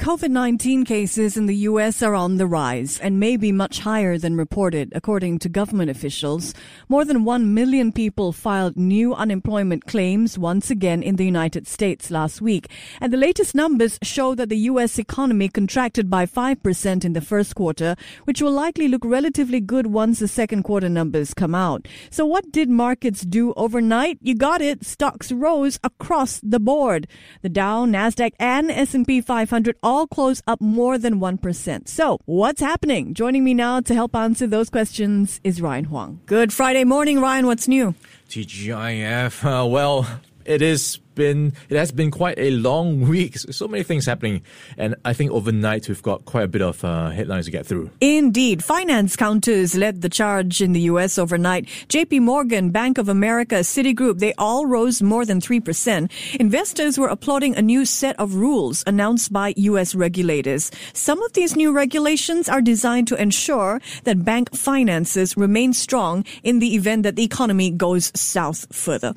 COVID 19 cases in the U.S. are on the rise and may be much higher than reported, according to government officials. More than 1 million people filed new unemployment claims once again in the United States last week. And the latest numbers show that the U.S. economy contracted by 5% in the first quarter, which will likely look relatively good once the second quarter numbers come out. So, what did markets do overnight? You got it. Stocks rose across the board. The Dow, NASDAQ, and S&P 500 all close up more than 1%. So, what's happening? Joining me now to help answer those questions is Ryan Huang. Good Friday morning, Ryan. What's new? TGIF. Uh, well, it is been it has been quite a long week. So many things happening, and I think overnight we've got quite a bit of uh, headlines to get through. Indeed, finance counters led the charge in the U.S. overnight. J.P. Morgan, Bank of America, Citigroup, they all rose more than three percent. Investors were applauding a new set of rules announced by U.S. regulators. Some of these new regulations are designed to ensure that bank finances remain strong in the event that the economy goes south further,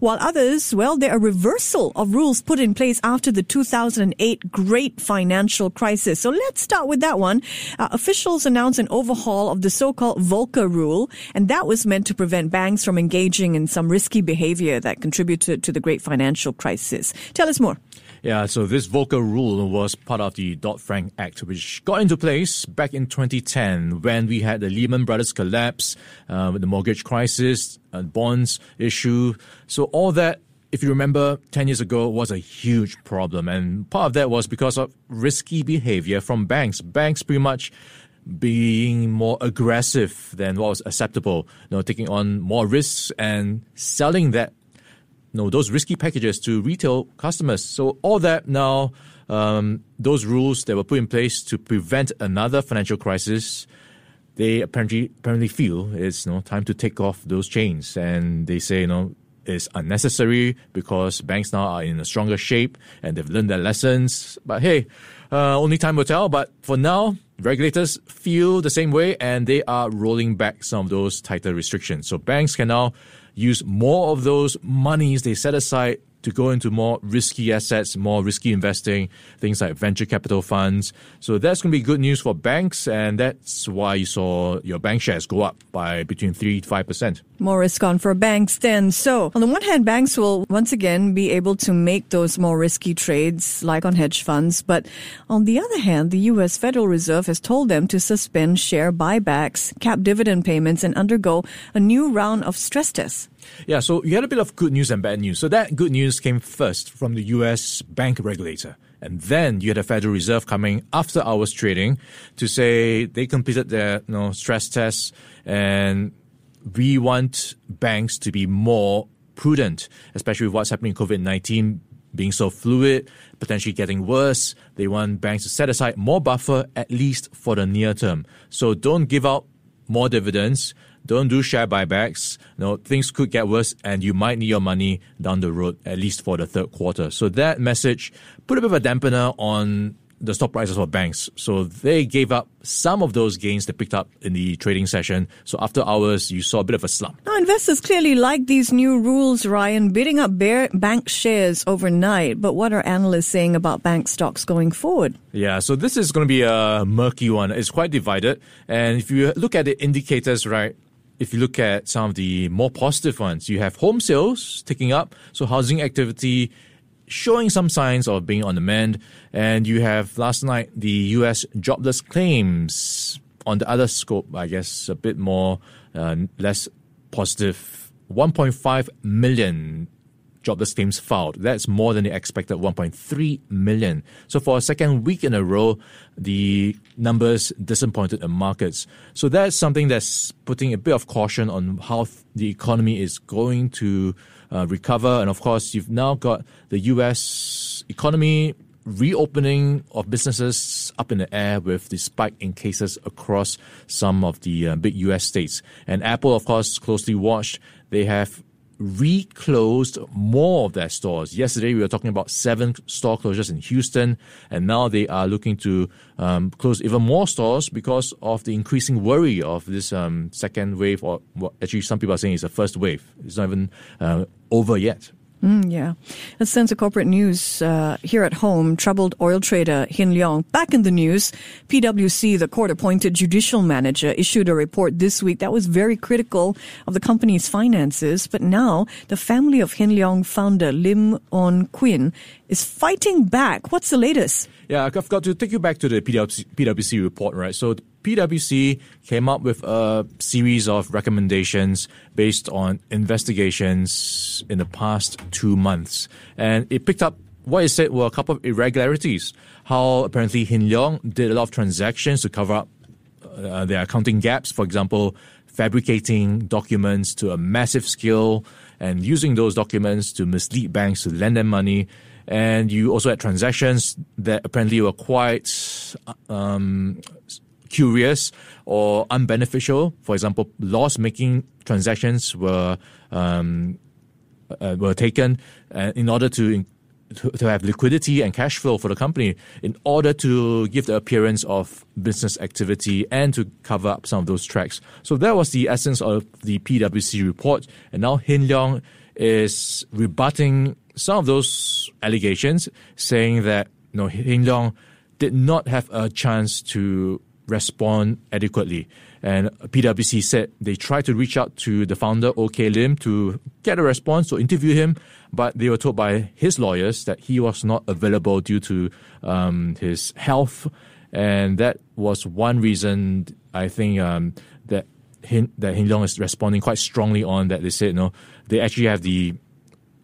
while others, well, they are reversal of rules put in place after the 2008 great financial crisis. So let's start with that one. Uh, officials announced an overhaul of the so-called Volcker rule, and that was meant to prevent banks from engaging in some risky behavior that contributed to the great financial crisis. Tell us more. Yeah, so this Volcker rule was part of the Dodd-Frank Act, which got into place back in 2010 when we had the Lehman Brothers collapse, uh, the mortgage crisis, uh, bonds issue. So all that if you remember, 10 years ago was a huge problem. And part of that was because of risky behavior from banks. Banks pretty much being more aggressive than what was acceptable, you know, taking on more risks and selling that, you know, those risky packages to retail customers. So all that now, um, those rules that were put in place to prevent another financial crisis, they apparently apparently feel it's you know time to take off those chains, and they say you know is unnecessary because banks now are in a stronger shape and they've learned their lessons. But hey, uh, only time will tell. But for now, regulators feel the same way and they are rolling back some of those tighter restrictions. So banks can now use more of those monies they set aside to go into more risky assets, more risky investing, things like venture capital funds. So that's going to be good news for banks, and that's why you saw your bank shares go up by between 3 to 5%. More risk on for banks then. So, on the one hand, banks will once again be able to make those more risky trades like on hedge funds. But on the other hand, the U.S. Federal Reserve has told them to suspend share buybacks, cap dividend payments, and undergo a new round of stress tests. Yeah, so you had a bit of good news and bad news. So that good news came first from the US bank regulator. And then you had the Federal Reserve coming after hours trading to say they completed their you know, stress tests and we want banks to be more prudent, especially with what's happening in COVID 19 being so fluid, potentially getting worse. They want banks to set aside more buffer, at least for the near term. So don't give out more dividends. Don't do share buybacks. You know, things could get worse and you might need your money down the road, at least for the third quarter. So that message put a bit of a dampener on the stock prices for banks. So they gave up some of those gains they picked up in the trading session. So after hours, you saw a bit of a slump. Now, investors clearly like these new rules, Ryan, bidding up bear bank shares overnight. But what are analysts saying about bank stocks going forward? Yeah, so this is going to be a murky one. It's quite divided. And if you look at the indicators, right, if you look at some of the more positive ones, you have home sales ticking up. So housing activity showing some signs of being on the mend. And you have last night the US jobless claims on the other scope, I guess a bit more, uh, less positive. 1.5 million jobless claims filed. That's more than the expected 1.3 million. So for a second week in a row, the numbers disappointed the markets. So that's something that's putting a bit of caution on how the economy is going to uh, recover. And of course, you've now got the U.S. economy reopening of businesses up in the air with the spike in cases across some of the uh, big U.S. states. And Apple, of course, closely watched. They have reclosed more of their stores. Yesterday, we were talking about seven store closures in Houston, and now they are looking to um, close even more stores because of the increasing worry of this um, second wave, or actually, some people are saying it's a first wave. It's not even uh, over yet. Mm, yeah. Let's to corporate news uh, here at home. Troubled oil trader Hin Leong back in the news. PwC, the court appointed judicial manager, issued a report this week that was very critical of the company's finances. But now the family of Hin Leong founder Lim Oon Kuin is fighting back. What's the latest? Yeah, I've got to take you back to the PwC report, right? So PwC came up with a series of recommendations based on investigations in the past two months. And it picked up what it said were a couple of irregularities. How apparently Hin Leong did a lot of transactions to cover up uh, their accounting gaps. For example, fabricating documents to a massive scale and using those documents to mislead banks to lend them money. And you also had transactions that apparently were quite um, curious or unbeneficial. For example, loss-making transactions were um, uh, were taken uh, in order to, to to have liquidity and cash flow for the company, in order to give the appearance of business activity and to cover up some of those tracks. So that was the essence of the PwC report, and now Hin Leong is rebutting some of those allegations, saying that you know, Hin Leong did not have a chance to respond adequately. And PwC said they tried to reach out to the founder, OK Lim, to get a response or interview him, but they were told by his lawyers that he was not available due to um, his health. And that was one reason I think um, that Hin, that Hin Leong is responding quite strongly on that they said, you know, they actually have the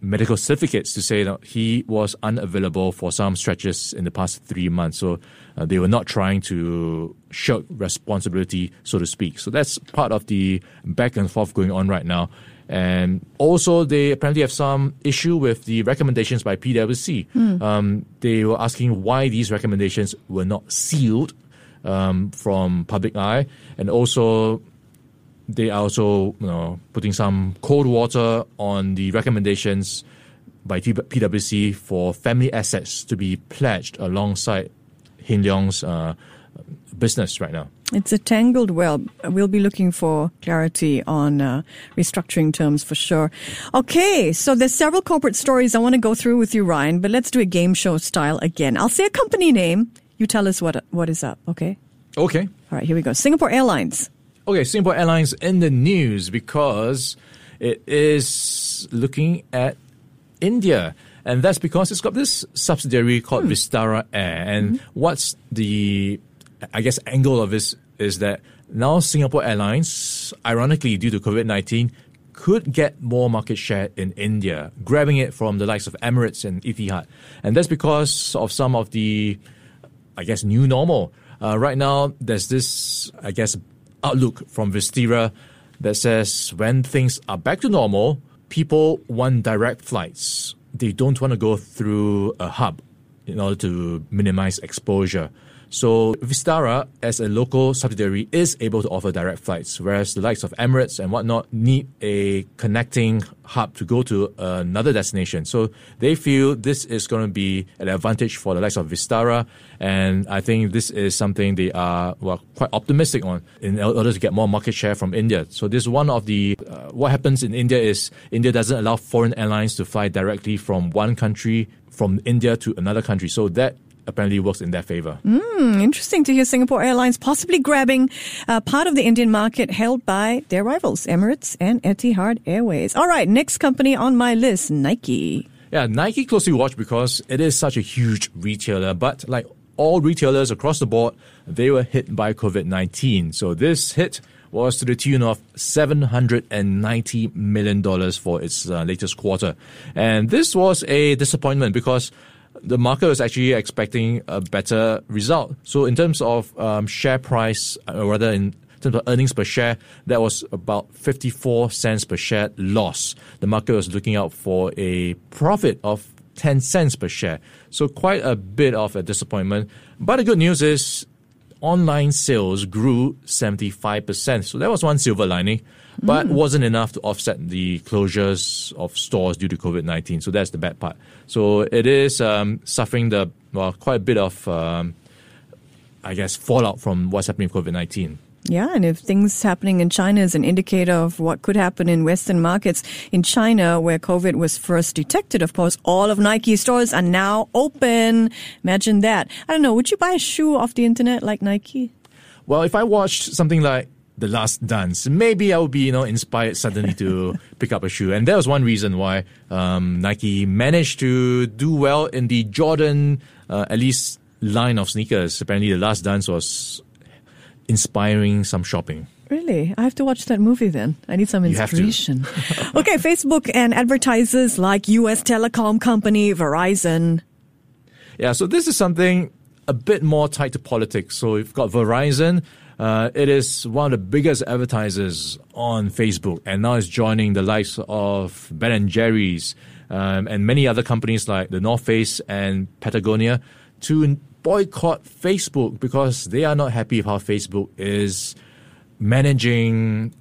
medical certificates to say that he was unavailable for some stretches in the past three months. So uh, they were not trying to shirk responsibility, so to speak. So that's part of the back and forth going on right now. And also, they apparently have some issue with the recommendations by PwC. Mm. Um, they were asking why these recommendations were not sealed um, from public eye, and also they are also you know, putting some cold water on the recommendations by PwC for family assets to be pledged alongside Hin Leong's uh, business right now. It's a tangled web. We'll be looking for clarity on uh, restructuring terms for sure. Okay, so there's several corporate stories I want to go through with you, Ryan, but let's do a game show style again. I'll say a company name. You tell us what what is up, okay? Okay. All right, here we go. Singapore Airlines. Okay, Singapore Airlines in the news because it is looking at India. And that's because it's got this subsidiary called hmm. Vistara Air. And mm-hmm. what's the, I guess, angle of this is that now Singapore Airlines, ironically, due to COVID 19, could get more market share in India, grabbing it from the likes of Emirates and Etihad. And that's because of some of the, I guess, new normal. Uh, right now, there's this, I guess, outlook from Vistara that says when things are back to normal, people want direct flights. They don't want to go through a hub in order to minimize exposure. So Vistara, as a local subsidiary, is able to offer direct flights, whereas the likes of Emirates and whatnot need a connecting hub to go to another destination. So they feel this is going to be an advantage for the likes of Vistara, and I think this is something they are well, quite optimistic on in order to get more market share from India. So this is one of the uh, what happens in India is India doesn't allow foreign airlines to fly directly from one country from India to another country. So that apparently works in their favor. Mm, interesting to hear Singapore Airlines possibly grabbing uh, part of the Indian market held by their rivals, Emirates and Etihad Airways. All right, next company on my list, Nike. Yeah, Nike closely watched because it is such a huge retailer, but like all retailers across the board, they were hit by COVID 19. So this hit was to the tune of $790 million for its uh, latest quarter. And this was a disappointment because the market was actually expecting a better result. So in terms of um, share price, or rather in terms of earnings per share, that was about 54 cents per share loss. The market was looking out for a profit of 10 cents per share. So quite a bit of a disappointment. But the good news is online sales grew 75%. So that was one silver lining, but Mm. wasn't enough to offset the closures of stores due to COVID 19. So that's the bad part. So it is um, suffering the well, quite a bit of, um, I guess, fallout from what's happening with COVID 19. Yeah, and if things happening in China is an indicator of what could happen in Western markets, in China, where COVID was first detected, of course, all of Nike stores are now open. Imagine that. I don't know, would you buy a shoe off the internet like Nike? Well, if I watched something like The Last Dance, maybe I would be, you know, inspired suddenly to pick up a shoe. And that was one reason why um, Nike managed to do well in the Jordan, uh, at least line of sneakers. Apparently, The Last Dance was inspiring some shopping. Really? I have to watch that movie then. I need some You have to. inspiration. okay, Facebook and advertisers like US telecom company Verizon. Yeah, so this is something a bit more tied to politics. So we've got Verizon. Uh, it is one of the biggest advertisers on Facebook, and now it's joining the likes of Ben and Jerry's um, and many other companies like the North Face and Patagonia to boycott Facebook because they are not happy with how Facebook is managing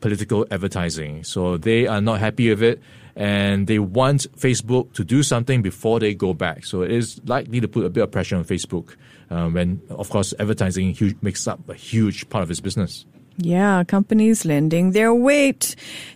political advertising. So they are not happy with it and they want Facebook to do something before they go back. So it is likely to put a bit of pressure on Facebook uh, when, of course, advertising huge, makes up a huge part of its business. Yeah, companies lending their weight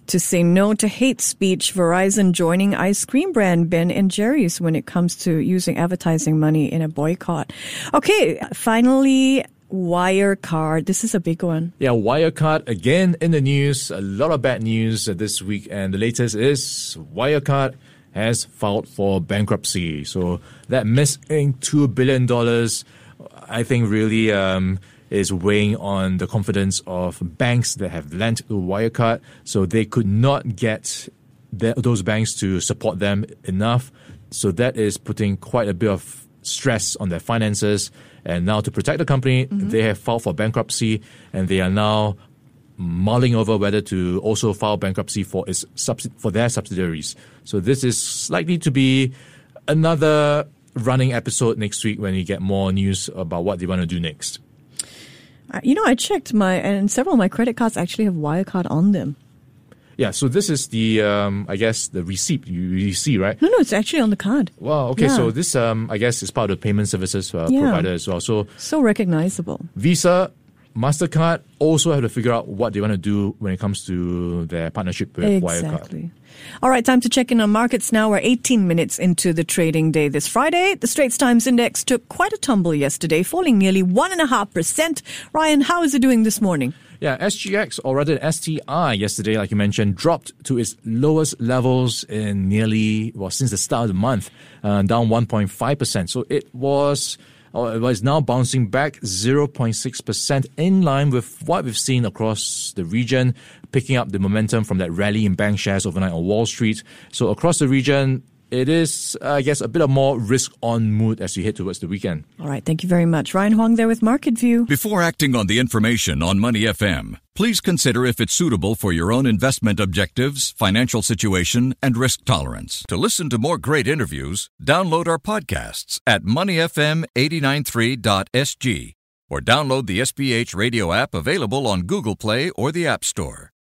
to say no to hate speech. Verizon joining ice cream brand Ben and Jerry's when it comes to using advertising money in a boycott. Okay, finally, Wirecard. This is a big one. Yeah, Wirecard again in the news. A lot of bad news this week, and the latest is Wirecard has filed for bankruptcy. So that missing two billion dollars, I think, really um, is weighing on the confidence of banks that have lent to Wirecard. So they could not get those banks to support them enough. So that is putting quite a bit of stress on their finances. And now to protect the company, mm-hmm. they have filed for bankruptcy and they are now mulling over whether to also file bankruptcy for its for their subsidiaries. So this is likely to be another running episode next week when we get more news about what they want to do next. You know, I checked my, and several of my credit cards actually have Wirecard on them. Yeah, so this is the um, I guess the receipt you, you see, right? No, no, it's actually on the card. Wow. Okay, Yeah. so this um, I guess is part of the payment services uh, Yeah. provider as well. So So recognizable. Visa, Mastercard also have to figure out what they want to do when it comes to their partnership with Wirecard. Exactly. All right, time to check in on markets now. We're 18 minutes into the trading day this Friday. The Straits Times Index took quite a tumble yesterday, falling nearly 1.5%. Ryan, how is it doing this morning? Yeah, SGX or rather STI yesterday, like you mentioned, dropped to its lowest levels in nearly well since the start of the month, uh, down 1.5 percent. So it was. Oh, it was now bouncing back 0.6% in line with what we've seen across the region, picking up the momentum from that rally in bank shares overnight on Wall Street. So across the region, it is, I guess, a bit of more risk on mood as we head towards the weekend. All right, thank you very much. Ryan Huang there with Market View. Before acting on the information on Money FM, please consider if it's suitable for your own investment objectives, financial situation, and risk tolerance. To listen to more great interviews, download our podcasts at moneyfm893.sg or download the SPH radio app available on Google Play or the App Store.